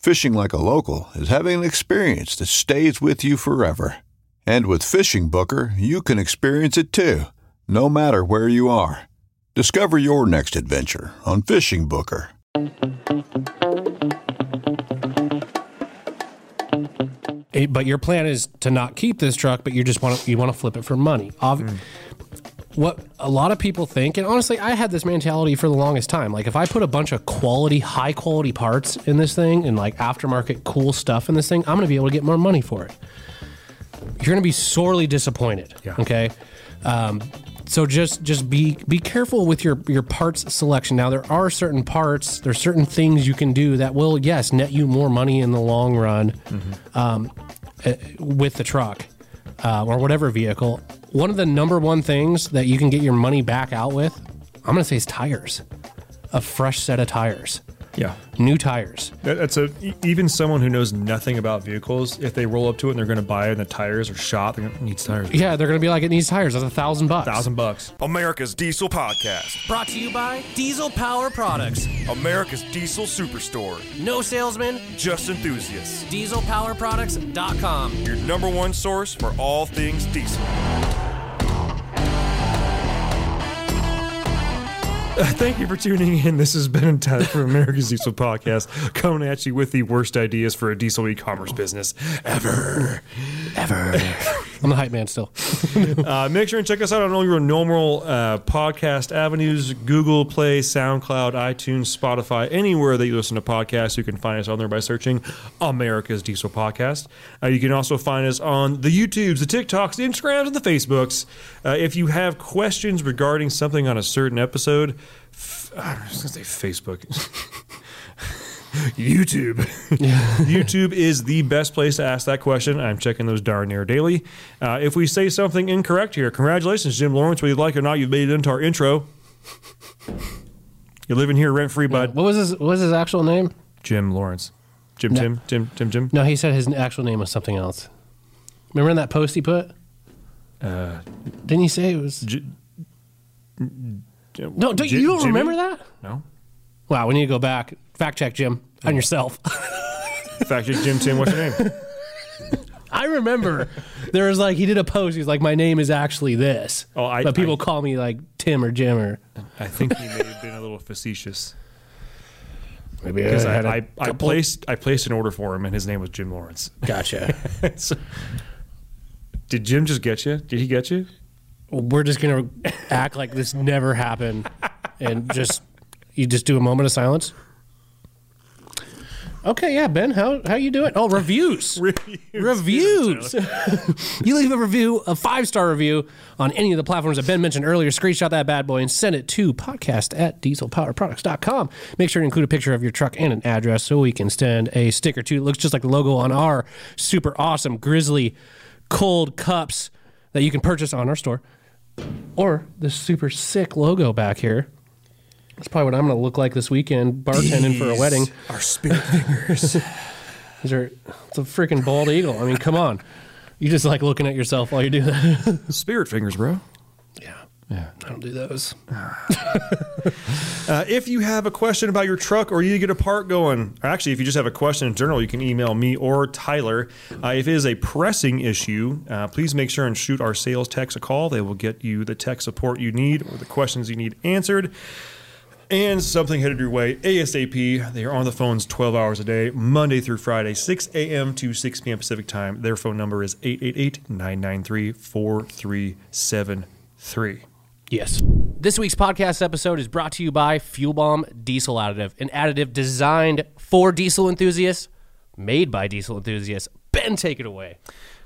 Fishing like a local is having an experience that stays with you forever. And with FishingBooker, you can experience it too, no matter where you are. Discover your next adventure on FishingBooker. But your plan is to not keep this truck, but you just want to you want to flip it for money. Ob- hmm. What a lot of people think, and honestly, I had this mentality for the longest time. Like, if I put a bunch of quality, high quality parts in this thing and like aftermarket cool stuff in this thing, I'm going to be able to get more money for it. You're going to be sorely disappointed. Yeah. Okay. Um, so just just be be careful with your your parts selection. Now there are certain parts, there's certain things you can do that will yes net you more money in the long run um, uh, with the truck uh, or whatever vehicle. One of the number one things that you can get your money back out with, I'm gonna say is tires, a fresh set of tires, Yeah. new tires. That's a even someone who knows nothing about vehicles. If they roll up to it and they're going to buy it, and the tires are shot, they're going to need tires. Yeah, they're gonna be like it needs tires. That's a thousand bucks. Thousand bucks. America's Diesel Podcast. Brought to you by Diesel Power Products. America's Diesel Superstore. No salesman, Just enthusiasts. dieselpowerproducts.com. Your number one source for all things diesel. Thank you for tuning in. This has been Ted from America's Diesel Podcast, coming at you with the worst ideas for a diesel e-commerce business ever. Ever. I'm the hype man still. Uh, make sure and check us out on all your normal uh, podcast avenues: Google Play, SoundCloud, iTunes, Spotify, anywhere that you listen to podcasts. You can find us on there by searching America's Diesel Podcast. Uh, you can also find us on the YouTubes, the TikToks, the Instagrams, and the Facebooks. Uh, if you have questions regarding something on a certain episode, f- I was going to say Facebook. YouTube. YouTube is the best place to ask that question. I'm checking those darn near daily. Uh, if we say something incorrect here, congratulations, Jim Lawrence. Whether you like it or not, you've made it into our intro. You're living here rent free, bud. What was his What was his actual name? Jim Lawrence. Jim, No. Tim, Tim, Tim, Jim. No, he said his actual name was something else. Remember in that post he put? Uh, Didn't he say it was? J- No, don't, Ji- you don't Jimmy? remember that? No. Wow, we need to go back. Fact check, Jim, on oh. yourself. Fact check, Jim, Tim, what's your name? I remember there was like he did a post. He's like, my name is actually this. Oh, I- but people I- call me like Tim or Jim or I think he may have been a little facetious. maybe Because I, I, I couple- placed I placed an order for him, and his name was Jim Lawrence. Gotcha. So- did Jim just get you? Did he get you? We're just gonna act like this never happened, and just you just do a moment of silence. Okay, yeah, Ben, how how you doing? Oh, reviews. reviews. you leave a review, a five star review on any of the platforms that Ben mentioned earlier. Screenshot that bad boy and send it to podcast at dieselpowerproducts.com. Make sure to include a picture of your truck and an address so we can send a sticker to. It looks just like the logo on our super awesome Grizzly cold cups that you can purchase on our store, or the super sick logo back here. That's probably what I'm going to look like this weekend, bartending for a wedding. Our spirit fingers. These are it's a freaking bald eagle. I mean, come on. You just like looking at yourself while you do that. Spirit fingers, bro. yeah. Yeah. I don't do those. Uh, if you have a question about your truck or you get a part going, or actually, if you just have a question in general, you can email me or Tyler. Uh, if it is a pressing issue, uh, please make sure and shoot our sales techs a call. They will get you the tech support you need or the questions you need answered. And something headed your way ASAP. They are on the phones 12 hours a day, Monday through Friday, 6 a.m. to 6 p.m. Pacific time. Their phone number is 888 993 4373. Yes. This week's podcast episode is brought to you by Fuel Bomb Diesel Additive, an additive designed for diesel enthusiasts, made by diesel enthusiasts. Ben, take it away.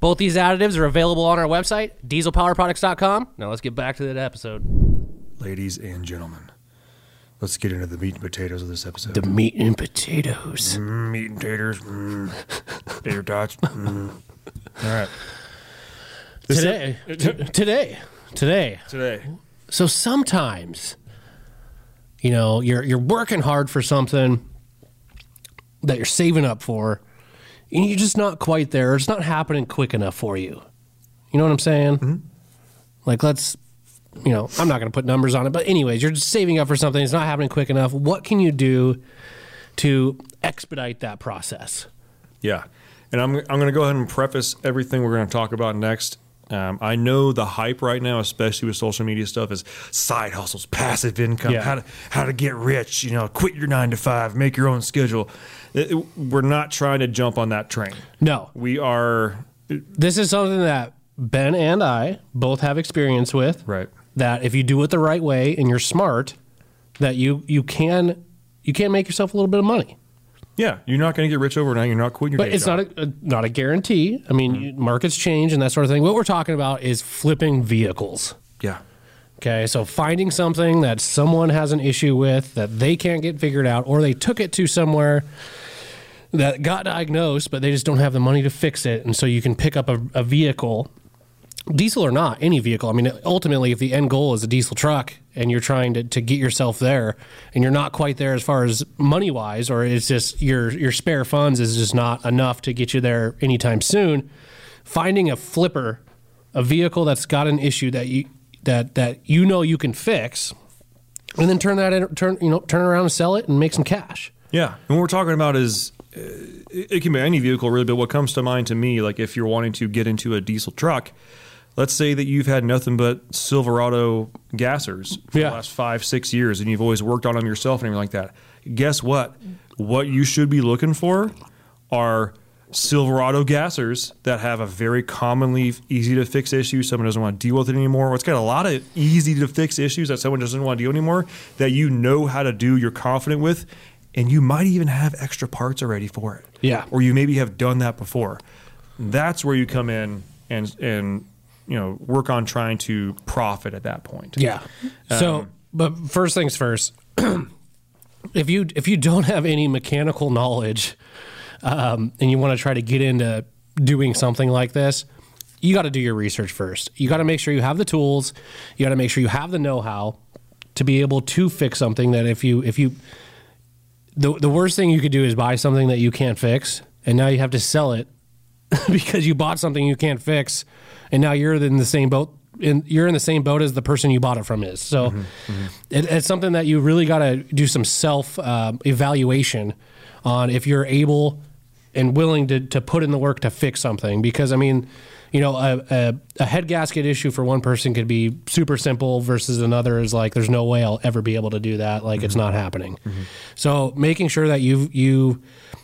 Both these additives are available on our website, dieselpowerproducts.com. Now let's get back to that episode. Ladies and gentlemen, let's get into the meat and potatoes of this episode. The meat and potatoes. Mm, meat and taters, mm, tater tots. Mm. All right, This- Today, t- today, today. today. So sometimes, you know, you're you're working hard for something that you're saving up for, and you're just not quite there. It's not happening quick enough for you. You know what I'm saying? Like, let's, you know, I'm not going to put numbers on it, but anyways, you're just saving up for something. It's not happening quick enough. What can you do to expedite that process? Yeah. And I'm, I'm going to go ahead and preface everything we're going to talk about next. Um, I know the hype right now, especially with social media stuff, is side hustles, passive income, Yeah. how to how to get rich. You know, quit your nine to five, make your own schedule. It- it- we're not trying to jump on that train. No, We are uh, this is something that Ben and I both have experience with. right. that if you do it the right way and you're smart, that you you can you can make yourself a little bit of money. Yeah, you're not going to get rich overnight. You're not quitting your But it's job. not a, a not a guarantee. I mean, mm-hmm. you- markets change and that sort of thing. What we're talking about is flipping vehicles. yeah. Okay, so finding something that someone has an issue with that they can't get figured out, or they took it to somewhere that got diagnosed, but they just don't have the money to fix it, and so you can pick up a, a vehicle, diesel or not, any vehicle. I mean, ultimately, if the end goal is a diesel truck and you're trying to, to get yourself there, and you're not quite there as far as money wise, or it's just your your spare funds is just not enough to get you there anytime soon, finding a flipper, a vehicle that's got an issue that you that that you know you can fix, and then turn that in, turn you know turn around and sell it and make some cash. Yeah, and what we're talking about is it it can be any vehicle really, but what comes to mind to me, like if you're wanting to get into a diesel truck, let's say that you've had nothing but Silverado gassers for Yeah. the last five, six years, and you've always worked on them yourself and everything like that. Guess what? What you should be looking for are Silverado gassers that have a very commonly easy to fix issue. Someone doesn't want to deal with it anymore. Or it's got a lot of easy to fix issues that someone doesn't want to deal anymore that you know how to do, you're confident with, and you might even have extra parts already for it. Yeah. Or you maybe have done that before. That's where you come in and and you know work on trying to profit at that point. Yeah. So, but first things first, if you if you don't have any mechanical knowledge, um, and you want to try to get into doing something like this, you got to do your research first. You got to make sure you have the tools. You got to make sure you have the know how to be able to fix something that if you if you the the worst thing you could do is buy something that you can't fix, and now you have to sell it because you bought something you can't fix, and now you're in the same boat. In, you're in the same boat as the person you bought it from is. So It, it's something that you really got to do some self um, evaluation on if you're able and willing to to put in the work to fix something because I mean, you know, a, a, a head gasket issue for one person could be super simple versus another is like there's no way I'll ever be able to do that. Like it's not happening. So making sure that you you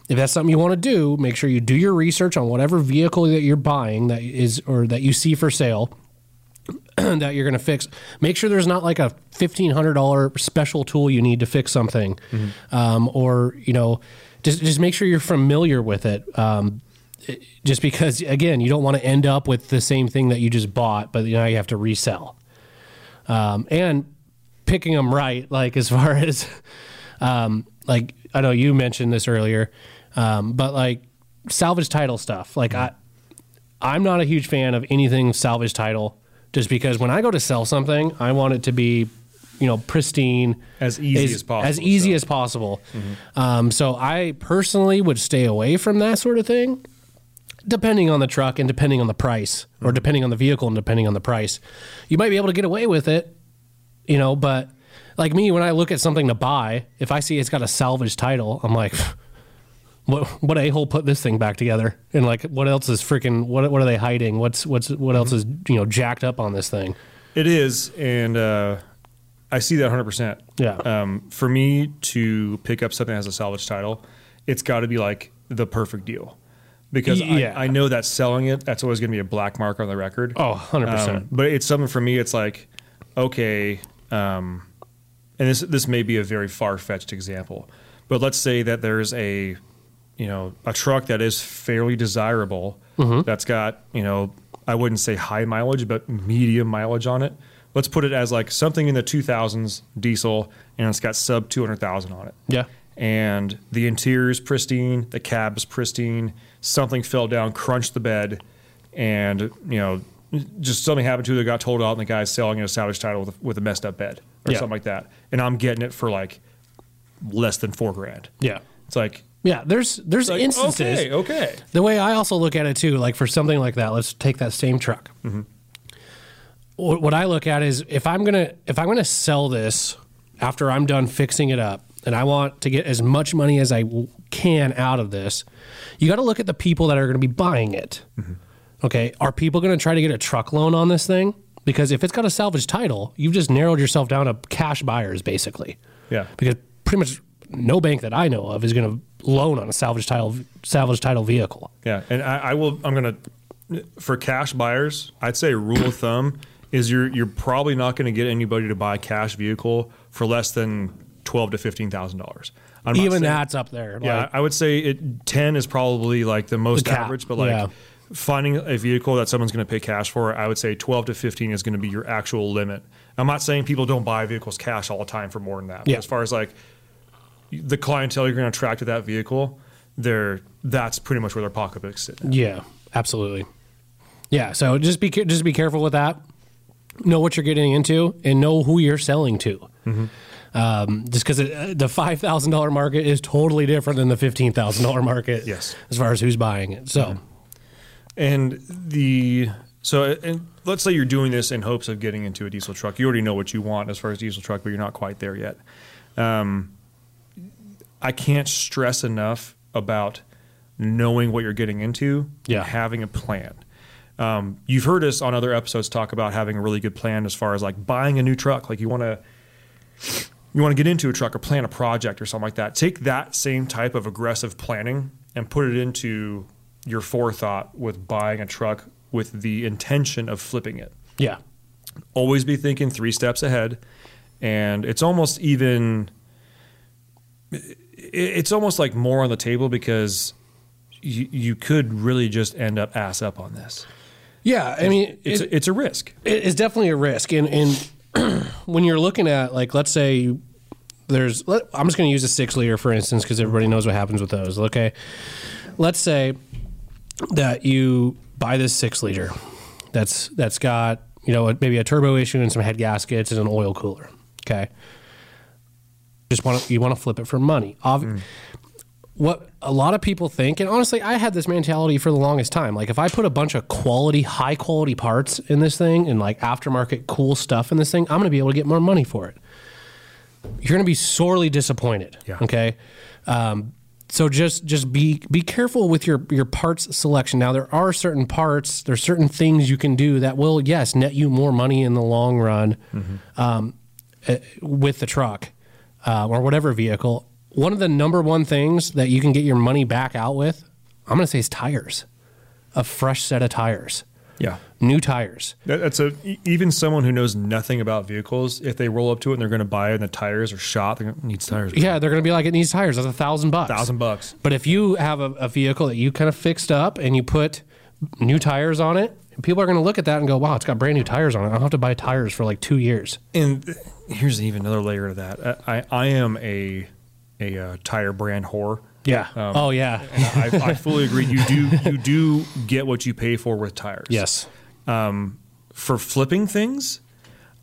if that's something you want to do, make sure you do your research on whatever vehicle that you're buying that is or that you see for sale that you're going to fix. Make sure there's not like a fifteen hundred dollar special tool you need to fix something, um, or you know, just just make sure you're familiar with it. Um, it- just because again, you don't want to end up with the same thing that you just bought, but now you have to resell. Um, and picking them right, like as far as um, like I know you mentioned this earlier, um, but like salvage title stuff, like I. I'm not a huge fan of anything salvage title just because when I go to sell something, I want it to be, you know, pristine. As easy as possible As easy sell. as possible. Um, so I personally would stay away from that sort of thing, depending on the truck and depending on the price, or depending on the vehicle and depending on the price. You might be able to get away with it, you know, but like me, when I look at something to buy, if I see it's got a salvage title, I'm like, what what a hole put this thing back together? And like, what else is freaking what what are they hiding? What's what's what else is you know jacked up on this thing? It is, and uh, I see that 100%. Yeah. Um, for me to pick up something that has a salvage title, it's got to be like the perfect deal. Because yeah. I, I know that selling it, that's always going to be a black mark on the record. Oh, 100%. Um, but it's something for me, it's like, okay, um, and this, this may be a very far fetched example, but let's say that there's a, you know, a truck that is fairly desirable that's got, you know, I wouldn't say high mileage, but medium mileage on it. Let's put it as like something in the 2000s diesel and it's got sub 200,000 on it. Yeah. And the interior's pristine, the cab's pristine, something fell down, crunched the bed, and, you know, just something happened to it got told out and the guy's selling it a salvage title with, with a messed up bed or Yeah. something like that. And I'm getting it for like less than four grand. Yeah. It's like, Yeah, there's there's like, instances. okay, okay. The way I also look at it too, like for something like that, let's take that same truck. Mm-hmm. What, what I look at is if I'm gonna if I'm gonna sell this after I'm done fixing it up, and I want to get as much money as I can out of this, you got to look at the people that are going to be buying it. Mm-hmm. Okay, are people going to try to get a truck loan on this thing? Because if it's got a salvage title, you've just narrowed yourself down to cash buyers, basically Yeah. because pretty much no bank that I know of is going to loan on a salvage title salvage title vehicle. Yeah, and I, I will. I'm gonna for cash buyers. I'd say rule of thumb is you're you're probably not going to get anybody to buy a cash vehicle for less than twelve to fifteen thousand dollars. Even that's up there. Yeah, Like, I would say it ten is probably like the most The average, but like. yeah. Finding a vehicle that someone's going to pay cash for, I would say 12 to 15 is going to be your actual limit. I'm not saying people don't buy vehicles cash all the time for more than that. But Yeah. as far as like the clientele you're going to attract to that vehicle, they're that's pretty much where their pocketbook's sitting. yeah, absolutely. Yeah, so just be just be careful with that. Know what you're getting into and know who you're selling to. Mm-hmm. Um, just because the five thousand dollar market is totally different than the fifteen thousand dollar market. Yes. as far as who's buying it. So And the so and let's say you're doing this in hopes of getting into a diesel truck. You already know what you want as far as diesel truck, but you're not quite there yet. Um, I can't stress enough about knowing what you're getting into Yeah. and having a plan. Um, you've heard us on other episodes talk about having a really good plan as far as like buying a new truck. Like you want to you want to get into a truck or plan a project or something like that. Take that same type of aggressive planning and put it into your forethought with buying a truck with the intention of flipping it. yeah, Always be thinking three steps ahead. And it's almost even, it's almost like more on the table because you, you could really just end up ass up on this. yeah. I mean, It's, it- it's a risk. it's definitely a risk and and when you're looking at like let's say there's let, i'm just going to use a six liter for instance because everybody knows what happens with those okay? Let's say that you buy this six liter that's that's got you know maybe a turbo issue and some head gaskets and an oil cooler okay? Just want you want to flip it for money. Ob- mm. What a lot of people think, and honestly, I had this mentality for the longest time. Like, if I put a bunch of quality, high quality parts in this thing and like aftermarket cool stuff in this thing, I'm going to be able to get more money for it. You're going to be sorely disappointed. Yeah. Okay. Um, so just just be be careful with your your parts selection. Now there are certain parts, there's certain things you can do that will yes net you more money in the long run um, uh, with the truck uh, or whatever vehicle. One of the number one things that you can get your money back out with, I'm going to say, is tires. A fresh set of tires, Yeah. new tires. That's a even someone who knows nothing about vehicles. If they roll up to it and they're going to buy it, and the tires are shot, they're going to need tires. Yeah, they're going to be like, it needs tires. That's a thousand bucks. thousand bucks. But if you have a, a vehicle that you kind of fixed up and you put new tires on it, people are going to look at that and go, "Wow, it's got brand new tires on it. I don't have to buy tires for like two years." And here's even another layer to that. I I, I am a a uh, tire brand whore. Yeah. Um, oh yeah. I, I fully agree. You do you do get what you pay for with tires. yes. for flipping things,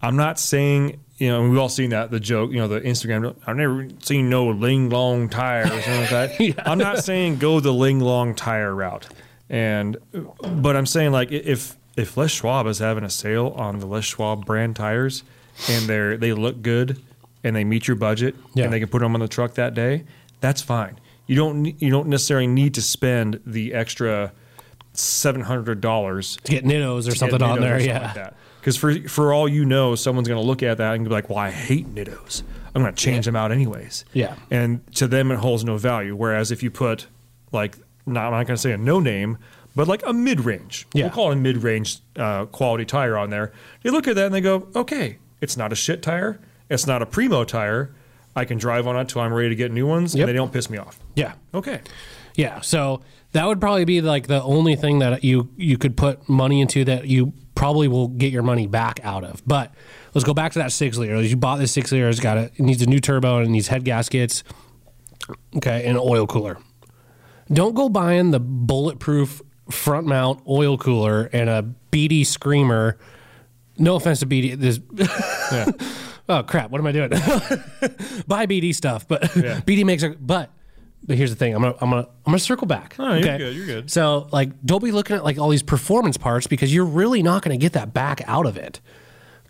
I'm not saying you know we've all seen that the joke you know the Instagram. I've never seen no Linglong tire or something like that. I'm not saying go the Linglong tire route, and but I'm saying like if if Les Schwab is having a sale on the Les Schwab brand tires and they're they look good and they meet your budget Yeah. and they can put them on the truck that day, that's fine. You don't you don't necessarily need to spend the extra seven hundred dollars To get Nittos or something on there. Yeah. Because for for all you know, someone's going to look at that and be like, "Well, I hate Nittos. I'm going to change them out anyways." Yeah. And to them, it holds no value. Whereas if you put like, not I'm not going to say a no name, but like a mid range, Yeah. we'll call it a mid range uh, quality tire on there. They look at that and they go, "Okay, it's not a shit tire. It's not a primo tire. I can drive on it till I'm ready to get new ones, Yep. and they don't piss me off." Yeah. Okay. Yeah. So that would probably be like the only thing that you you could put money into that you probably will get your money back out of. But let's go back to that six liter. You bought this six liter. It's got a, it needs a new turbo and it needs head gaskets. Okay, and an oil cooler. Don't go buying the bulletproof front mount oil cooler and a BD screamer. No offense to BD. This. oh crap! What am I doing? Buy BD stuff, but BD makes a. But but here's the thing. I'm gonna I'm gonna I'm gonna circle back. Oh, you're good, you're good. So like, don't be looking at like all these performance parts because you're really not gonna get that back out of it.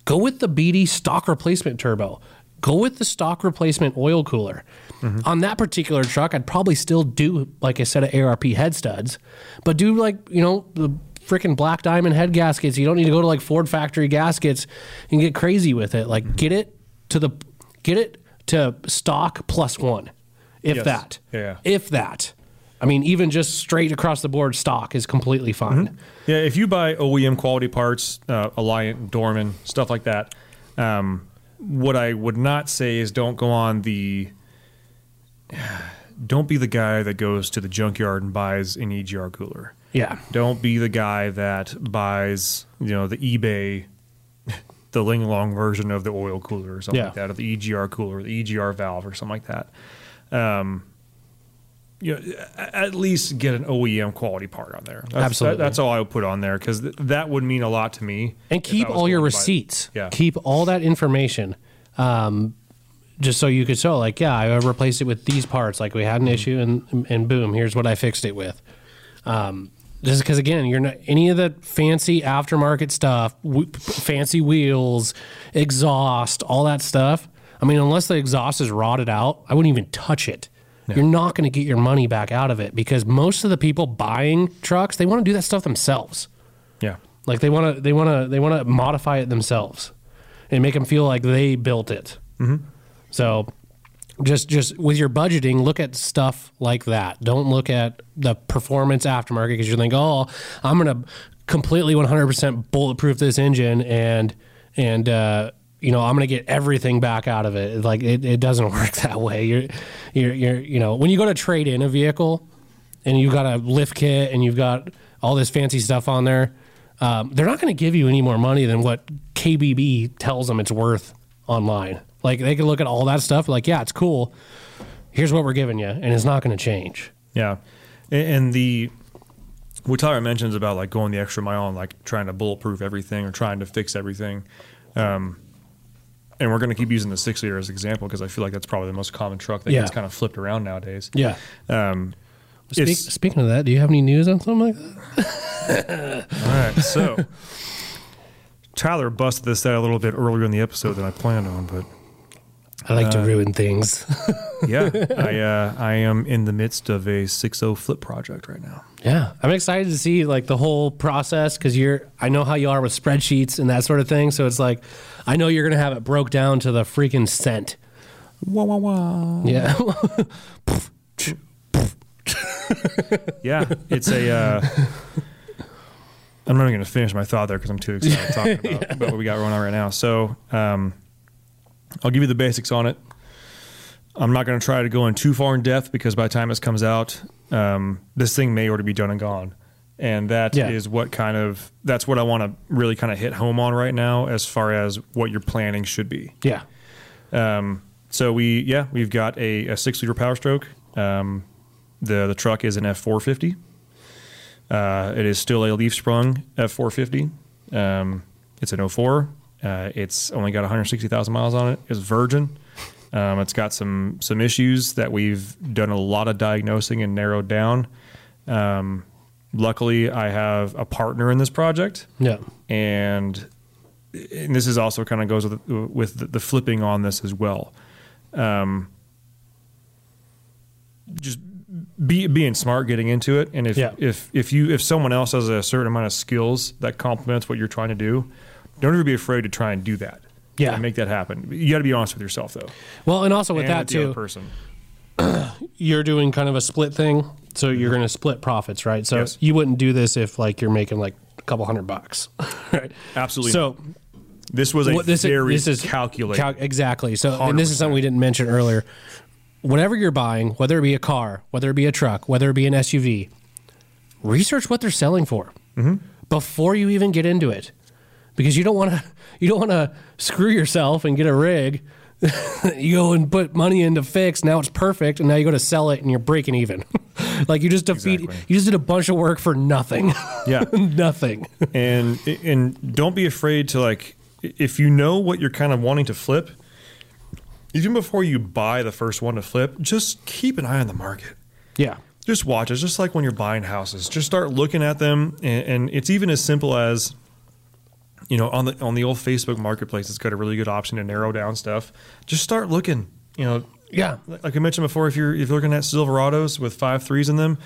Go with the BD stock replacement turbo. Go with the stock replacement oil cooler. Mm-hmm. On that particular truck, I'd probably still do like a set of ARP head studs, but do like, you know, the freaking black diamond head gaskets. You don't need to go to like Ford factory gaskets and get crazy with it. Like get it to the get it to stock plus one. If Yes. that. Yeah. If that. I mean, even just straight across the board stock is completely fine. Yeah, if you buy OEM quality parts, uh, Alliant, Dorman, stuff like that, um, what I would not say is don't go on the. Don't be the guy that goes to the junkyard and buys an EGR cooler. Yeah. Don't be the guy that buys, you know, the eBay, the Linglong version of the oil cooler or something Yeah. like that, or the EGR cooler, or the EGR valve, or something like that. Um, you know, at least get an OEM quality part on there. That's, Absolutely. that- that's all I would put on there because th- that would mean a lot to me. and keep all your going to buy it. receipts. Yeah. Keep all that information. Um, just so you could show, like, yeah, I replaced it with these parts. Like, we Mm-hmm. had an issue, and and boom, here's what I fixed it with. Um, just because, again, you're not any of the fancy aftermarket stuff, w- fancy wheels, exhaust, all that stuff. I mean, unless the exhaust is rotted out, I wouldn't even touch it. You're not going to get your money back out of it because most of the people buying trucks, they want to do that stuff themselves. Yeah. Like they want to, they want to, they want to modify it themselves and make them feel like they built it. Mm-hmm. So, just just with your budgeting, look at stuff like that. Don't look at the performance aftermarket because you think, oh, I'm gonna completely 100% bulletproof this engine and and uh, you know I'm gonna get everything back out of it. Like it, it doesn't work that way. You're you're you're you know when you go to trade in a vehicle and you've got a lift kit and you've got all this fancy stuff on there, um, they're not going to give you any more money than what KBB tells them it's worth online. Like they can look at all that stuff, like, yeah, it's cool. Here's what we're giving you, and it's not going to change. Yeah, and, the what Tyler mentions about like going the extra mile and like trying to bulletproof everything or trying to fix everything, um, and we're going to keep using the six liter as an example because I feel like that's probably the most common truck that Yeah. gets kind of flipped around nowadays. Yeah. Um, Speak, speaking of that, do you have any news on something like that? all right, so Tyler busted this out a little bit earlier in the episode than I planned on, but I like to ruin things. yeah, I uh, I am in the midst of a 6.0 flip project right now. yeah, I'm excited to see like the whole process because you're. I know how you are with spreadsheets and that sort of thing. So it's like, I know you're gonna have it broke down to the freaking cent. Wah wah wah. Yeah, Yeah, it's a. Uh, I'm not even going to finish my thought there because I'm too excited talking about, about what we got going on right now. So, um, I'll give you the basics on it. I'm not going to try to go in too far in depth because by the time this comes out, um, this thing may already be done and gone. And that is Yeah. what kind of that's what I want to really kind of hit home on right now as far as what your planning should be. yeah, Um, so we, yeah, we've got a, a six liter Power Stroke. Um, the the truck is an F four fifty. Uh, it is still a leaf sprung F four fifty. Um, it's an 04. Uh, it's only got 160,000 miles on it. It's virgin. Um, it's got some some issues that we've done a lot of diagnosing and narrowed down. Um, luckily, I have a partner in this project yeah, and and this is also kind of goes with with the, the flipping on this as well. Um, just be being smart, getting into it, and if Yeah. if if you if someone else has a certain amount of skills that complements what you're trying to do, don't ever be afraid to try and do that. Yeah. and make that happen. You got to be honest with yourself though, Well, and also with and that with too, person. you're doing kind of a split thing. So you're going to split profits, right? So Yes. you wouldn't do this if like you're making like a couple hundred bucks, right? Absolutely. So This was a what this very is, this is calculated. cal- exactly. So, and this is something we didn't mention earlier. Whatever you're buying, whether it be a car, whether it be a truck, whether it be an SUV, research what they're selling for Mm-hmm. before you even get into it, because you don't want to you don't want to screw yourself and get a rig. you go and put money into fix. Now it's perfect, and now you go to sell it, and you're breaking even. like you just defeat. Exactly. You just did a bunch of work for nothing. yeah, nothing. and and don't be afraid to like if you know what you're kind of wanting to flip even before you buy the first one to flip just keep an eye on the market yeah. just watch it just like when you're buying houses just start looking at them and, and it's even as simple as you know on the on the old facebook marketplace it's got a really good option to narrow down stuff just start looking you know Yeah. like I mentioned before, if you're if you're looking at Silverados with five threes in them,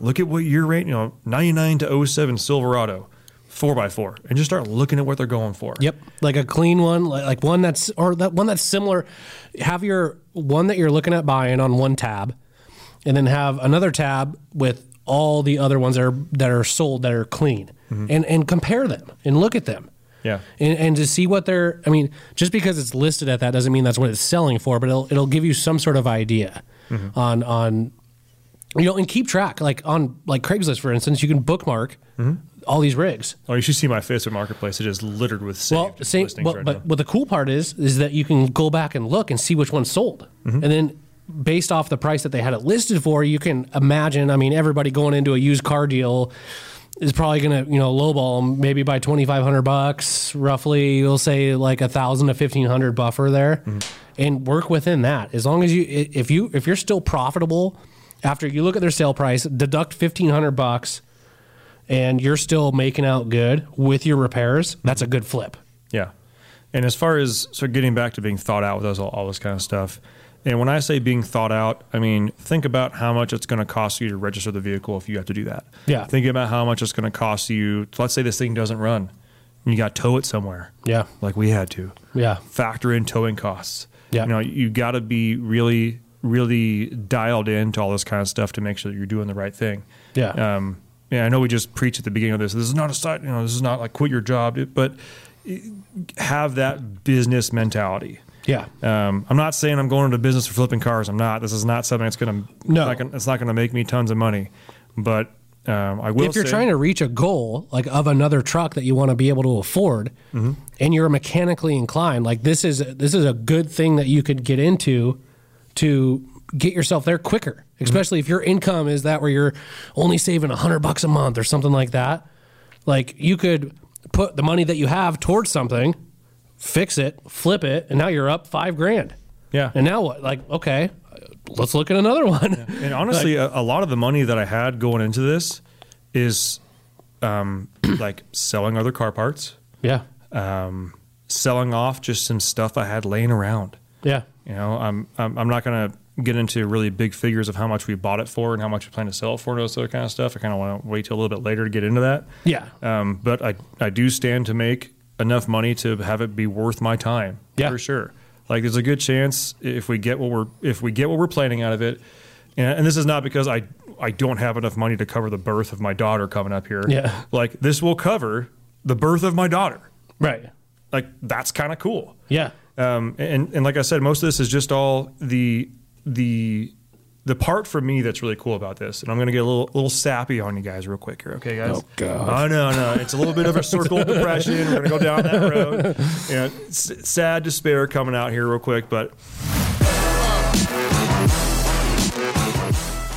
look at what year rate, you know, ninety nine to 07 Silverado, four x four, and just start looking at what they're going for. Yep, like a clean one, like, like one that's or that one that's similar. Have your one that you're looking at buying on one tab, and then have another tab with all the other ones that are that are sold that are clean, mm-hmm. and and compare them and look at them. Yeah. and, and to see what they're. I mean, just because it's listed at that doesn't mean that's what it's selling for, but it'll it'll give you some sort of idea on on you know, and keep track. Like on like Craigslist, for instance, you can bookmark all these rigs. Oh, you should see my Facebook Marketplace. It is littered with saved Well, same. listings Well, right but now. what the cool part is, is that you can go back and look and see which one sold, Mm-hmm. and then based off the price that they had it listed for, you can imagine. I mean, everybody going into a used car deal is probably going to, you know, lowball them maybe by twenty five hundred bucks, roughly. You'll say like a thousand to fifteen hundred buffer there, Mm-hmm. and work within that. As long as you, if you, if you're still profitable after you look at their sale price, deduct fifteen hundred bucks. And you're still making out good with your repairs. That's a good flip. Yeah. And as far as so getting back to being thought out with those all, all this kind of stuff, and when I say being thought out, I mean think about how much it's going to cost you to register the vehicle if you have to do that. Yeah. Think about how much it's going to cost you. Let's say this thing doesn't run, and you got to tow it somewhere. Yeah. Like we had to. Yeah. Factor in towing costs. Yeah. You know, you got to be really, really dialed into all this kind of stuff to make sure that you're doing the right thing. Yeah. Um, yeah, I know we just preach at the beginning of this. This is not a side, you know, this is not like quit your job, but have that business mentality. Yeah. Um, I'm not saying I'm going into business for flipping cars. I'm not. This is not something that's going to. No. it's not going to make me tons of money. But um, I will. if you're say, trying to reach a goal like of another truck that you want to be able to afford and you're mechanically inclined like this is this is a good thing that you could get into to get yourself there quicker especially if your income is that where you're only saving 100 bucks a month or something like that like you could put the money that you have towards something fix it flip it and now you're up 5 grand yeah, and now what like okay let's look at another one And honestly, a, a lot of the money that I had going into this is um, like selling other car parts, yeah um, selling off just some stuff I had laying around. yeah You know, I'm I'm, I'm not going to get into really big figures of how much we bought it for and how much we plan to sell it for and those other kind of stuff. I kind of want to wait till a little bit later to get into that. Yeah. Um, but I I do stand to make enough money to have it be worth my time. Yeah. for sure. Like there's a good chance if we get what we're if we get what we're planning out of it, and, and this is not because I I don't have enough money to cover the birth of my daughter coming up here. Yeah. like this will cover the birth of my daughter. Right. Like that's kind of cool. Yeah. Um, and and like I said, most of this is just all the the the part for me that's really cool about this, and I'm going to get a little little sappy on you guys real quick here, okay, guys? Oh, God. Oh no, no, it's a little bit of a circle of depression. We're going to go down that road. Yeah, s- sad despair coming out here real quick, but.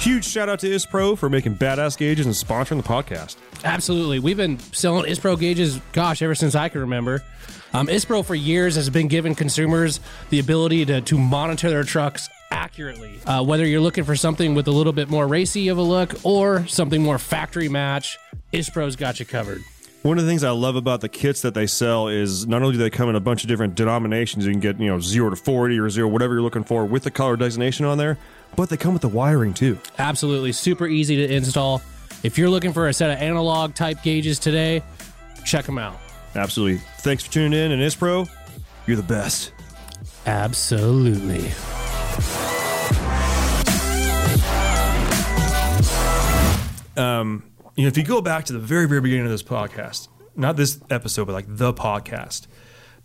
Huge shout out to ISSPRO for making badass gauges and sponsoring the podcast. Absolutely. We've been selling ISSPRO gauges, gosh, ever since I can remember. Um, ISSPRO for years has been giving consumers the ability to, to monitor their trucks accurately. Uh, whether you're looking for something with a little bit more racy of a look or something more factory match, ISSPRO's got you covered. One of the things I love about the kits that they sell is not only do they come in a bunch of different denominations, you can get you know zero to forty or zero whatever you're looking for with the color designation on there, but they come with the wiring too. Absolutely. Super easy to install. If you're looking for a set of analog type gauges today, check them out. Absolutely. Thanks for tuning in, and ISSPRO, you're the best. Absolutely. Um, you know, if you go back to the very, very beginning of this podcast, not this episode, but like the podcast,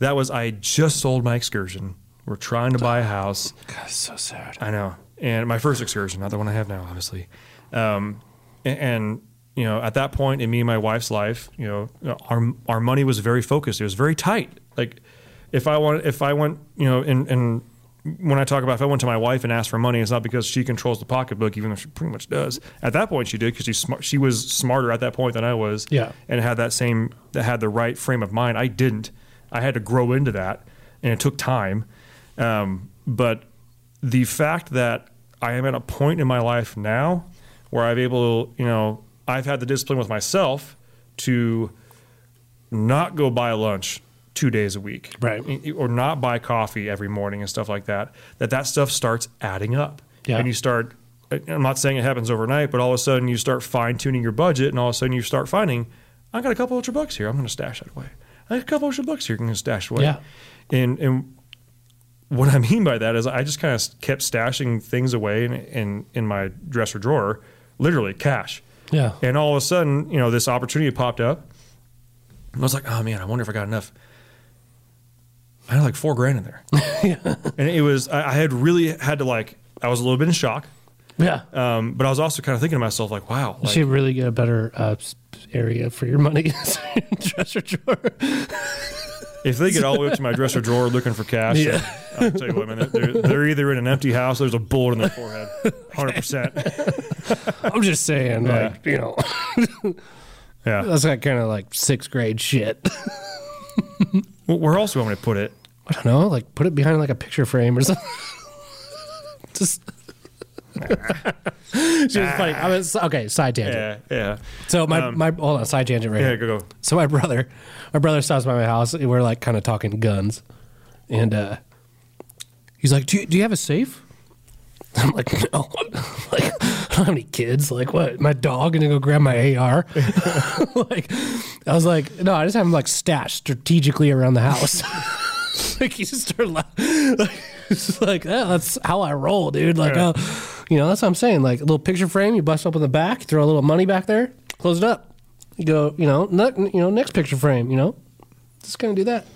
that was I just sold my excursion. We're trying to buy a house. That's so sad. I know. And my first excursion, not the one I have now, obviously. Um, and, and, you know, at that point in me and my wife's life, you know, our our money was very focused. It was very tight. Like, if I want, if I went, you know, and and when I talk about if I went to my wife and asked for money, it's not because she controls the pocketbook, even though she pretty much does. At that point, she did because she's smart. She was smarter at that point than I was. Yeah. and had that same that had the right frame of mind. I didn't. I had to grow into that, and it took time. Um, but the fact that I am at a point in my life now where I've able, you know, I've had the discipline with myself to not go buy lunch two days a week, Right. Or not buy coffee every morning and stuff like that. That that stuff starts adding up, Yeah. and you start. I'm not saying it happens overnight, but all of a sudden you start fine tuning your budget, and all of a sudden you start finding, I got a couple extra bucks here. I'm going to stash that away. I got a couple extra bucks here. I'm going to stash away. Yeah. And and what I mean by that is I just kind of kept stashing things away in, in in my dresser drawer, literally cash. Yeah. And all of a sudden, you know, this opportunity popped up. And I was like, oh man, I wonder if I got enough. I had like four grand in there. And it was I, I had really had to like I was a little bit in shock. Yeah. Um, but I was also kind of thinking to myself, like, wow, You like, should really get a better uh, area for your money. Dresser drawer. if they get all the way up to my dresser drawer looking for cash, Yeah. I'll tell you what, man, they're, they're either in an empty house, or there's a bullet in their forehead, hundred percent. I'm just saying, like, you know, Yeah. that's that kind of like sixth grade shit. Where else do you want me to put it? I don't know, like put it behind like a picture frame or something. just. she was funny. I was okay. Side tangent. Yeah, yeah, So my my hold on, side tangent right yeah. here. Go go. So my brother, my brother stops by my house. and We're like kind of talking guns, and uh, he's like, "Do you, do you have a safe?" I'm like, "No, like I don't have any kids. Like what? My dog gonna go grab my AR?" like I was like, "No, I just have them like stashed strategically around the house." like he just started laughing. Like, it's like yeah, that's how I roll, dude. Like, Yeah. uh, you know, that's what I'm saying. Like a little picture frame, you bust open the back, throw a little money back there, close it up. You go, you know, you know, next picture frame, you know, just gonna do that.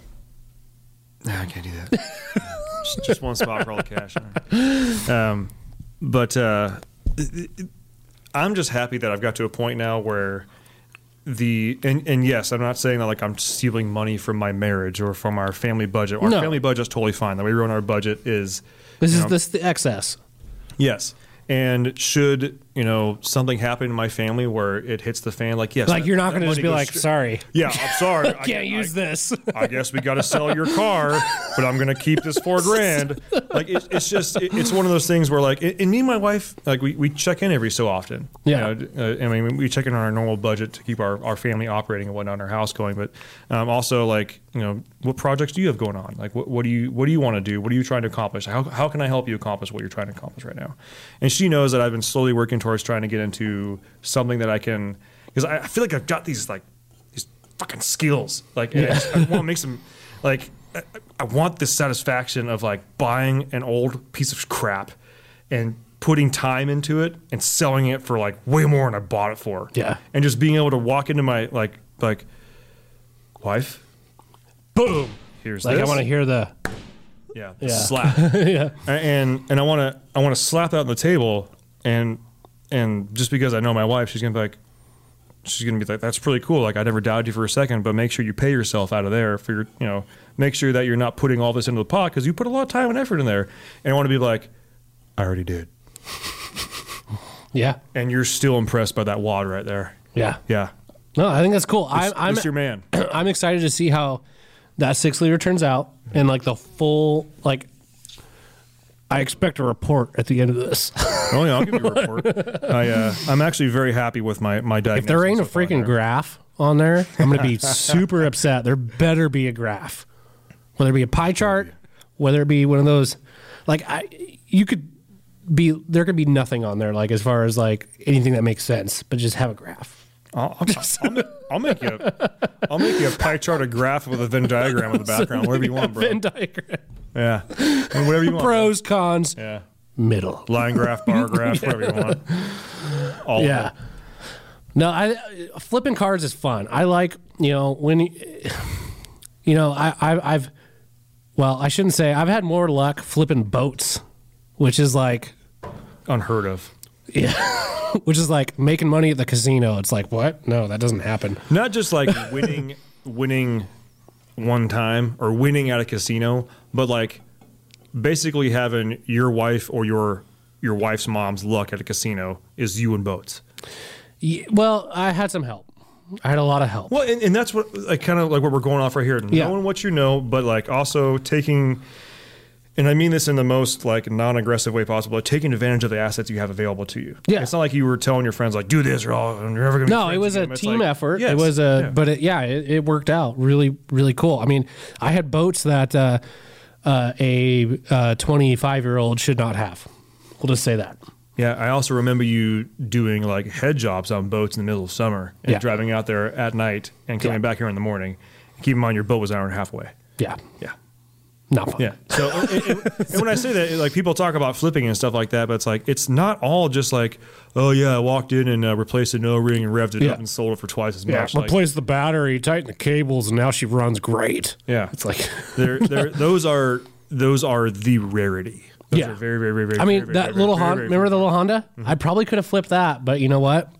No, I can't do that. Just, just one spot for all the cash. Um, but uh, I'm just happy that I've got to a point now where the and, and yes, I'm not saying that like I'm stealing money from my marriage or from our family budget. Our No. family budget's totally fine. The way we run our budget is This you is know, this the excess. Yes. And should you know something happened in my family where it hits the fan, like yes, Like that- you're not going to just be like, straight- sorry, Yeah, I'm sorry. I can't use this. I guess we got to sell your car, but I'm going to keep this four grand. Like it, it's just, it, it's one of those things where like, and me and my wife, like we, we check in every so often. Yeah. You know, uh, I mean, we check in on our normal budget to keep our, our family operating and whatnot, our house going. But um, also like, you know, what projects do you have going on? Like, what, what do you, what do you want to do? What are you trying to accomplish? How, how can I help you accomplish what you're trying to accomplish right now? And she knows that I've been slowly working towards trying to get into something that I can, because I, I feel like I've got these like these fucking skills. Like, and I, just- I want to make some, like, I, I want this satisfaction of like buying an old piece of crap and putting time into it and selling it for like way more than I bought it for. Yeah. And just being able to walk into my like like wife. Boom. Here's like this. I want to hear the Yeah, Yeah. slap. yeah. And and I want to I want to slap that on the table and and just because I know my wife, she's gonna be like, she's gonna be like, that's pretty cool. Like I never doubted you for a second, but make sure you pay yourself out of there for your you know make sure that you're not putting all this into the pot because you put a lot of time and effort in there. And I want to be like, I already did, Yeah. and you're still impressed by that wad right there. Yeah. Yeah, No, I think that's cool. I'm It's- I'm it's your man. I'm excited to see how that six liter turns out and like the full like. I expect a report at the end of this. Oh yeah, I'll give you a report. I uh, I'm actually very happy with my my diagnosis. if there ain't a so far freaking graph on there, I'm going to be super upset. There better be a graph, whether it be a pie chart, whether it be one of those, like I, you could be there could be nothing on there, like as far as like anything that makes sense, but just have a graph. I'll, I'll, I'll, ma- I'll make you. A, I'll make you a pie chart, a graph with a Venn diagram in the background, whatever you want, bro. Venn diagram, Yeah, And whatever you want. bro. pros, cons, Yeah, middle. line graph, bar graph, whatever you want. All Yeah. Of. No, I flipping cards is fun. I like you know when you you know I, I I've well I shouldn't say I've had more luck flipping boats, which is like Unheard of. Yeah. which is like making money at the casino. It's like what? No, that doesn't happen. Not just like winning, winning one time or winning at a casino, but like basically having your wife or your your wife's mom's luck at a casino is you and boats. Ye- Well, I had some help. I had a lot of help. Well, and, and that's what like kind of like what we're going off right here. Yeah. Knowing what you know, but like also taking, and I mean this in the most like non-aggressive way possible, like taking advantage of the assets you have available to you. Yeah. it's not like you were telling your friends like do this or all, and you're never gonna. No, it was a. Team like, effort. yes, It was a, yeah. but it, yeah, it, it worked out really, really cool. I mean, I had boats that uh, uh, a uh, 25 year old should not have. We'll just say that. Yeah, I also remember you doing like head jobs on boats in the middle of summer and Yeah. driving out there at night and coming Yeah. back here in the morning. Keep in mind your boat was an hour and a half away. Yeah, Yeah. Not fun. Yeah. So, and, and- and when I say that, like people talk about flipping and stuff like that, but it's like it's not all just like, oh yeah, I walked in and uh, replaced an O ring and revved it Yeah. up and sold it for twice as Yeah, much. Like, replace the battery, tighten the cables, and now she runs great. yeah, It's like, they're, they're, those are those are the rarity. Those Yeah. are very very very very. I mean, very, that very, little very, Honda. very, Remember the little Honda? I probably could have flipped that, but you know what?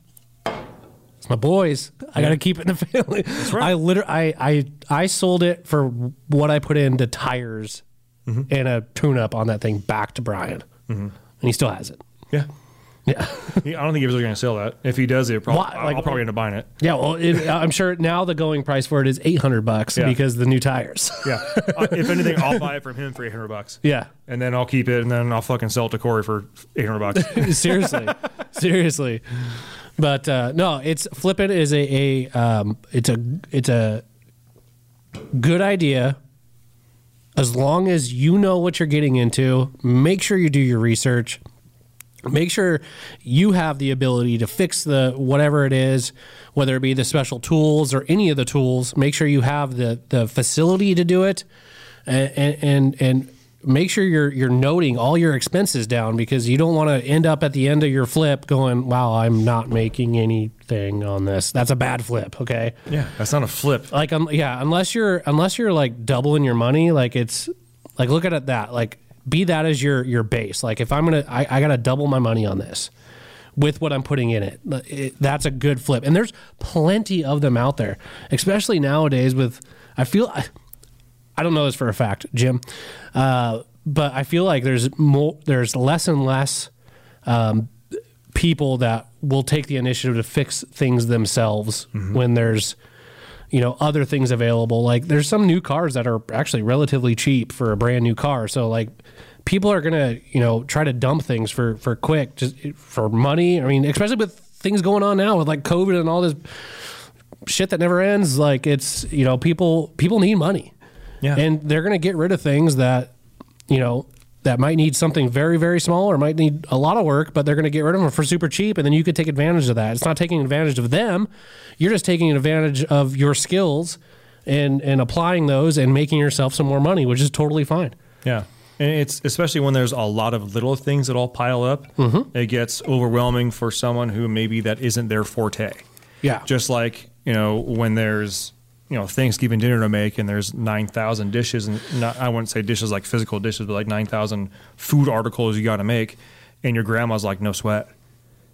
My boys. I got to keep it in the family. That's right. I literally, I, I, I sold it for what I put into tires Mm-hmm. and a tune-up on that thing back to Brian, and he still has it. Yeah. Yeah, I don't think he was going to sell that. If he does, it probably I'll, like- I'll probably end up buying it. yeah. Well, it, I'm sure now the going price for it is 800 bucks Yeah. because the new tires. Yeah. Uh, if anything, I'll buy it from him for eight hundred bucks. yeah. And then I'll keep it, and then I'll fucking sell it to Corey for eight hundred bucks. seriously, seriously. But uh, no, it's flipping is a, a um, it's a it's a good idea. As long as you know what you're getting into, make sure you do your research. Make sure you have the ability to fix the whatever it is, whether it be the special tools or any of the tools. Make sure you have the the facility to do it, and and and make sure you're you're noting all your expenses down because you don't want to end up at the end of your flip going, "Wow, I'm not making anything on this." That's a bad flip. Okay, yeah, that's not a flip. like um, yeah, unless you're unless you're like doubling your money, like it's like look at it that like be that as your your base. Like if I'm gonna, I, I gotta double my money on this with what I'm putting in it. it. That's a good flip, and there's plenty of them out there, especially nowadays. With I feel. I, don't know this for a fact, Jim, uh, but I feel like there's more, there's less and less um, people that will take the initiative to fix things themselves when there's you know other things available. Like there's some new cars that are actually relatively cheap for a brand new car. So like people are gonna you know try to dump things for for quick just for money. I mean especially with things going on now with like covid and all this shit that never ends. Like it's you know people people need money Yeah. and they're gonna get rid of things that you know that might need something very very small or might need a lot of work but they're going to get rid of them for super cheap and then you could take advantage of that it's not taking advantage of them you're just taking advantage of your skills and and applying those and making yourself some more money which is totally fine Yeah. And it's especially when there's a lot of little things that all pile up, Mm-hmm. it gets overwhelming for someone who maybe that isn't their forte. yeah Just like, you know, when there's, you know, Thanksgiving dinner to make and there's 9,000 dishes and not, I wouldn't say dishes like physical dishes, but like 9,000 food articles you got to make. And your grandma's like, no sweat.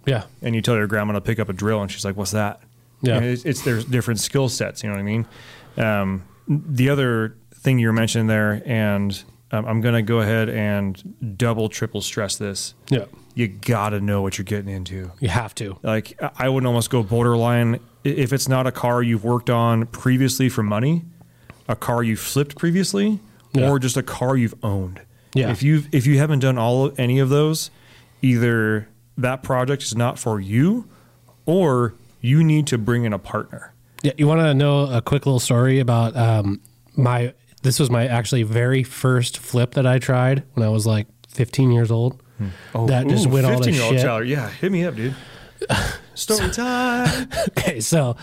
yeah And you tell your grandma to pick up a drill and she's like, what's that? Yeah. It's, it's there's different skill sets. You know what I mean? Um, the other thing you were mentioning there, and um, I'm going to go ahead and double, triple stress this. yeah You got to know what you're getting into. you have to Like, I- would almost go borderline if it's not a car you've worked on previously for money, a car you've flipped previously, Yeah. or just a car you've owned. Yeah. If you if you haven't done all of, any of those, either that project is not for you, or you need to bring in a partner. Yeah, you want to know a quick little story about um, my? This was my actually very first flip that I tried when I was like 15 years old. Oh that just Ooh, went all to 15-year-old shit. Tyler. Yeah, hit me up, dude. Story time. Okay, so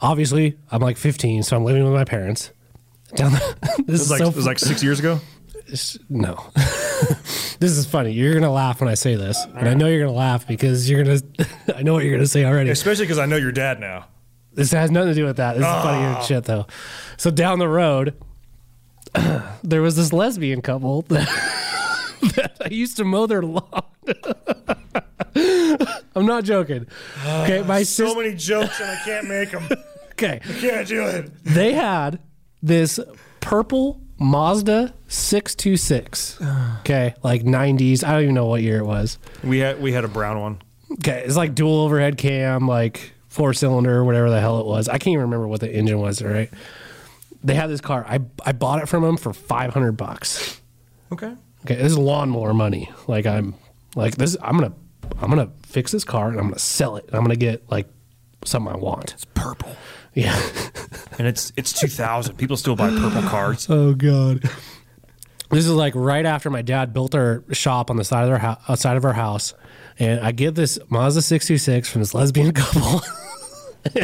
obviously I'm like 15, so I'm living with my parents. Down the, this It is like, so it was like six years ago. no. this is funny. You're gonna laugh when I say this, and I know you're gonna laugh because you're gonna. I know what you're gonna say already. Especially because I know your dad now. This has nothing to do with that. This is funny Ah. shit though. So down the road, there was this lesbian couple that, that I used to mow their lawn. I'm not joking. Okay, uh, my So sister. many jokes and I can't make them. Okay, can't do it. they had this purple Mazda 626. Okay, like 90s. I don't even know what year it was. We had we had a brown one. Okay, it's like dual overhead cam, like four cylinder, whatever the hell it was. I can't even remember what the engine was. Right? They had this car. I I bought it from them for five hundred bucks. Okay. Okay, this is lawnmower money. Like I'm like this. I'm gonna I'm gonna fix this car and I'm gonna sell it. And I'm gonna get like something I want. It's Purple. yeah. And it's it's 2000. People still buy purple cars. oh god. This is like right after my dad built our shop on the side of their house, outside uh, of our house, and I get this Mazda six two six from this lesbian couple.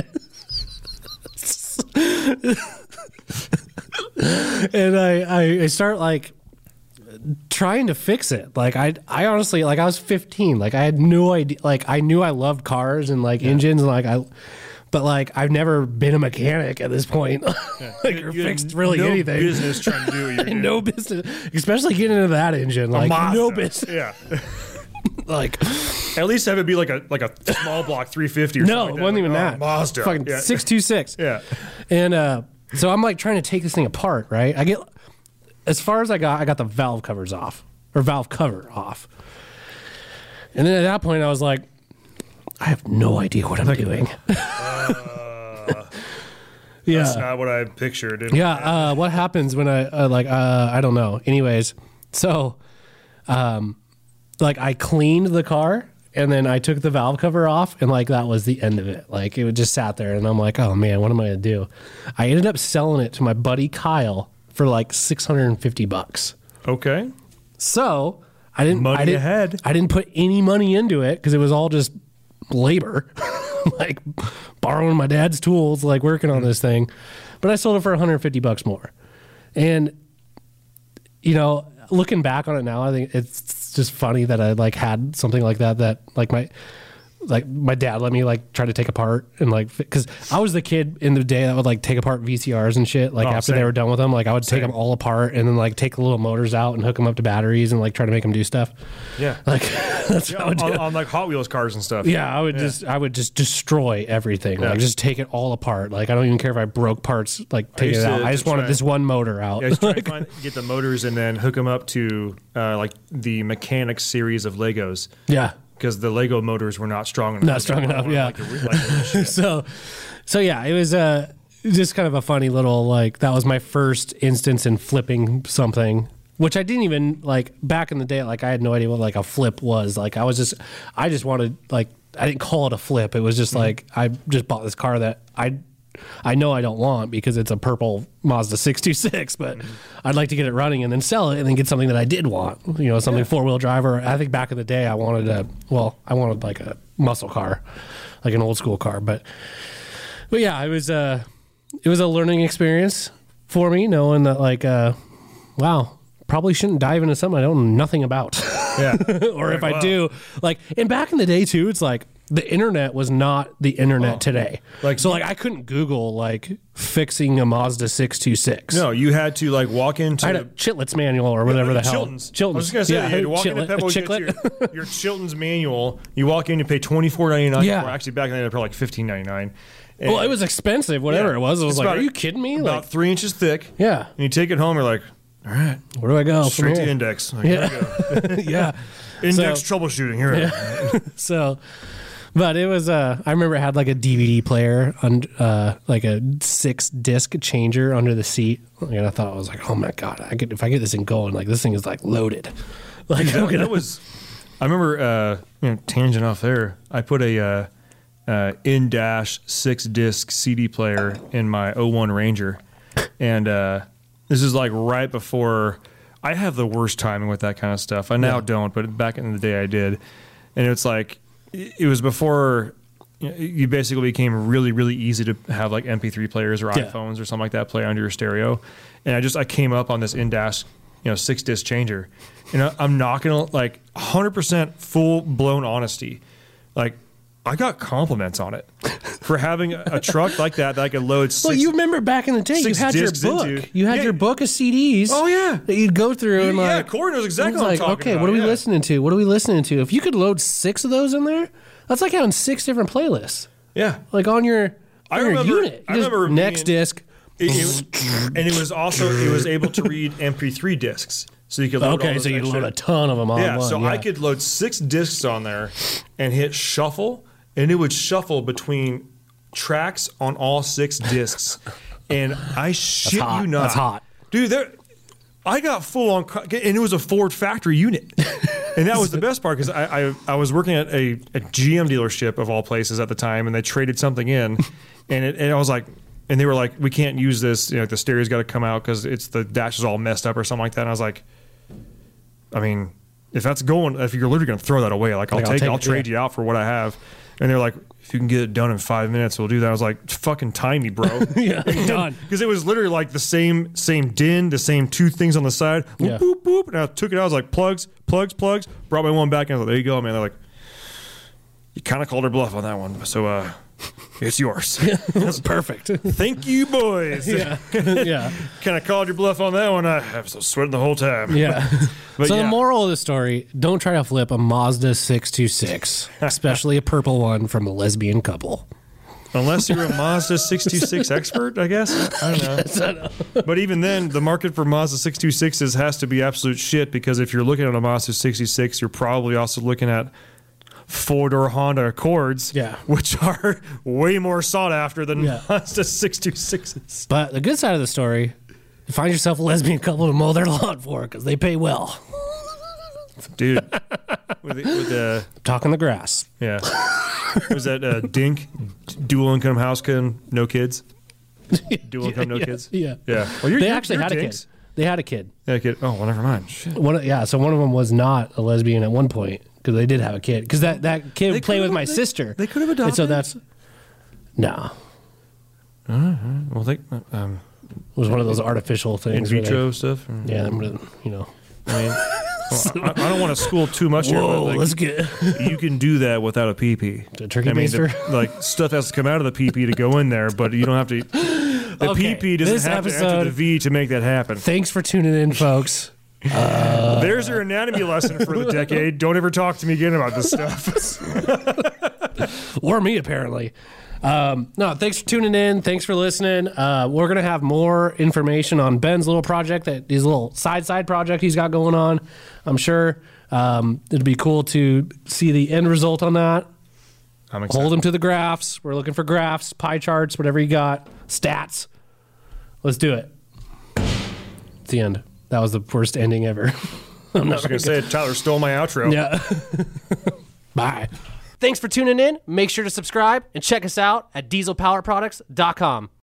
and I, I I start like trying to fix it. Like I I honestly like I was 15. Like I had no idea like I knew I loved cars and like engines and like I but like I've never been a mechanic at this point. like or You fixed really anything. no anything. business trying to do what you're no business, especially getting into that engine. Like no business. Yeah. Like At least have it be like a like a small block 350 or no, something. it like wasn't that. even Like, that. oh, Mazda. Fucking yeah. six two six. Yeah. And uh, so I'm like trying to take this thing apart, right? I get as far as I got, I got the valve covers off or valve cover off. And then at that point, I was like, I have no idea what I'm doing. yeah. That's not what I pictured. Yeah, uh, what happens when I uh, like uh, I don't know. Anyways, so um like I cleaned the car and then I took the valve cover off and like that was the end of it. Like it just sat there and I'm like, "Oh man, what am I going to do?" I ended up selling it to my buddy Kyle for like 650 bucks. Okay. So, I didn't Money I didn't, ahead. I didn't put any money into it cuz it was all just labor. like borrowing my dad's tools, like working on this thing. But I sold it for 150 bucks more. And you know, looking back on it now, I think it's just funny that I like had something like that that like my like my dad let me like try to take apart and like because I was the kid in the day that would like take apart VCRs and shit. Like Oh, after they were done with them, like I would take them all apart and then like take the little motors out and hook them up to batteries and like try to make them do stuff. Yeah. Like that's what I would do. on, on like Hot Wheels cars and stuff. Yeah, I would just I would just destroy everything. Yeah. Like just take it all apart. Like I don't even care if I broke parts. Like take it out. to- I just wanted try- this one motor out. Yeah, I was trying to find, get the motors and then hook them up to uh, like the mechanics series of Legos. yeah. Because the Lego motors were not strong enough. Not strong enough, yeah. Like a like so so yeah it was uh just kind of a funny little like that was my first instance in flipping something which i didn't even like back in the day like i had no idea what like a flip was like i was just i just wanted like i didn't call it a flip it was just like i just bought this car that i I know I don't want because it's a purple Mazda 626, but I'd like to get it running and then sell it and then get something that I did want. You know, something four wheel driver. I think back in the day, I wanted a, well, I wanted like a muscle car, like an old school car. But but yeah, it was a it was a learning experience for me, knowing that like, uh, wow, probably shouldn't dive into something I don't know nothing about. yeah. or if I wow. do, like, and back in the day too, it's like the internet was not the internet oh. today. Oh. Like- so, like, I couldn't Google like fixing a Mazda six two six. No, you had to like walk into I had a Chitlets manual or whatever the hell. Chilton's. Chilton's. I was just gonna say yeah, you had to walk Chitlet- into Pebble, you get your, your Chilton's manual. You walk in, you pay twenty four ninety nine. Yeah. Or actually, back in the day, probably like fifteen ninety nine. well, it was expensive, whatever it was. I was like, about- are you kidding me? About Like, three inches thick. yeah, And you take it home, you're like, all right, where do I go? straight to index. Like, go. yeah. Index So- troubleshooting. Here. Yeah. so but it was uh i remember it had like a dvd player and uh like a six disc changer under the seat and i thought i was like oh my god i could if i get this thing going like this thing is like loaded like that, gonna, that was. I remember, uh, you know, tangent off there. I put a uh, uh, in dash six disc CD player in my 01 Ranger, and uh, this is like right before. I have the worst timing with that kind of stuff. I now don't, but back in the day I did, and it's like it was before. you basically became really, really easy to have like MP3 players or Yeah. iPhones or something like that play under your stereo, and I just I came up on this in dash, you know, six disc changer, and I'm not gonna like 100 percent full blown honesty, like I got compliments on it for having a, truck like that that I could load. Six, well you remember back in the day you had your book into- you had Yeah. your book of cds Oh, yeah. that you'd go through and yeah, like Corey knows exactly what like I'm talking okay about. what are we yeah. listening to what are we listening to if you could load six of those in there that's like having six different playlists Yeah, like on your, I on your remember- unit I remember next being- disc It- it- and it was also it was able to read MP3 discs, so you could load Okay, so you load a ton of them on Yeah, one. so I could load six discs on there and hit shuffle, and it would shuffle between tracks on all six discs. and I shit hot. you not, That's hot. dude. There, I got full on, and it was a Ford factory unit, and that was the best part because I, I I was working at a, a GM dealership of all places at the time, and they traded something in, and it, and I was like. And they were like, "We can't use this. You know, the stereo's got to come out because it's the dash is all messed up or something like that." And I was like, I mean, if that's going, if you're literally going to throw that away, like I'll Like, I'll take, take I'll trade yeah. you out for what I have. And they're like, if you can get it done in five minutes, we'll do that. I was like, fucking time me, bro. yeah, done. Because it was literally like the same same din, the same two things on the side. Whoop, Yeah. boop, boop. And I took it out. I was like, plugs, plugs, plugs. Brought my one back. And I was like, there you go, man. They're like, you kind of called her bluff on that one. So uh, it's yours. That's perfect. Thank you, boys. yeah, yeah, kind of called your bluff on that one. I was sweating the whole time. yeah. But so yeah. the moral of the story: don't try to flip a Mazda six two six, especially a purple one from a lesbian couple. Unless you're a Mazda 626 expert, I guess. I don't know. But even then, the market for Mazda 626s has to be absolute shit because if you're looking at a Mazda 66, you're probably also looking at four door Honda Accords, Yeah. which are way more sought after than Yeah. Mazda 626s. But the good side of the story: you find yourself a lesbian couple to mow their lawn for because they pay well. Dude, with, the- with the, Talking the grass. yeah. Was that uh, Dink? Dual income house, can, no kids? Dual income, no yeah, kids? Yeah. Yeah. Well, you're, They you're- actually you're had a kid. They had a kid. Yeah, kid. Oh, well, never mind. Shit. One, yeah, so one of them was not a lesbian at one point because they did have a kid. Because that, that kid would play with my they- sister. they could've And so that's no. Well, they, um, It was one of those artificial in things. where they- vitro stuff. or- yeah, them really, you know. I mean, well, I, I don't want to school too much here, Whoa, but like, let's get. you can do that without a PP. The turkey I mean, the- baster? like stuff has to come out of the PP to go in there, but you don't have to. The Okay, PP doesn't this have to enter the V to make that happen. Thanks for tuning in, folks. There's your anatomy lesson for the decade. Don't ever talk to me again about this stuff. or me, apparently. Um, no, thanks for tuning in. Thanks for listening. Uh, we're gonna have more information on Ben's little project, that his little side side project he's got going on. I'm sure um, it'd be cool to see the end result on that. I'm excited. Hold him to the graphs. We're looking for graphs, pie charts, whatever you got, stats. Let's do it. It's the end. That was the worst ending ever. I'm not gonna say it. Tyler stole my outro. Yeah. Bye. Thanks for tuning in. Make sure to subscribe and check us out at dieselpowerproducts.com.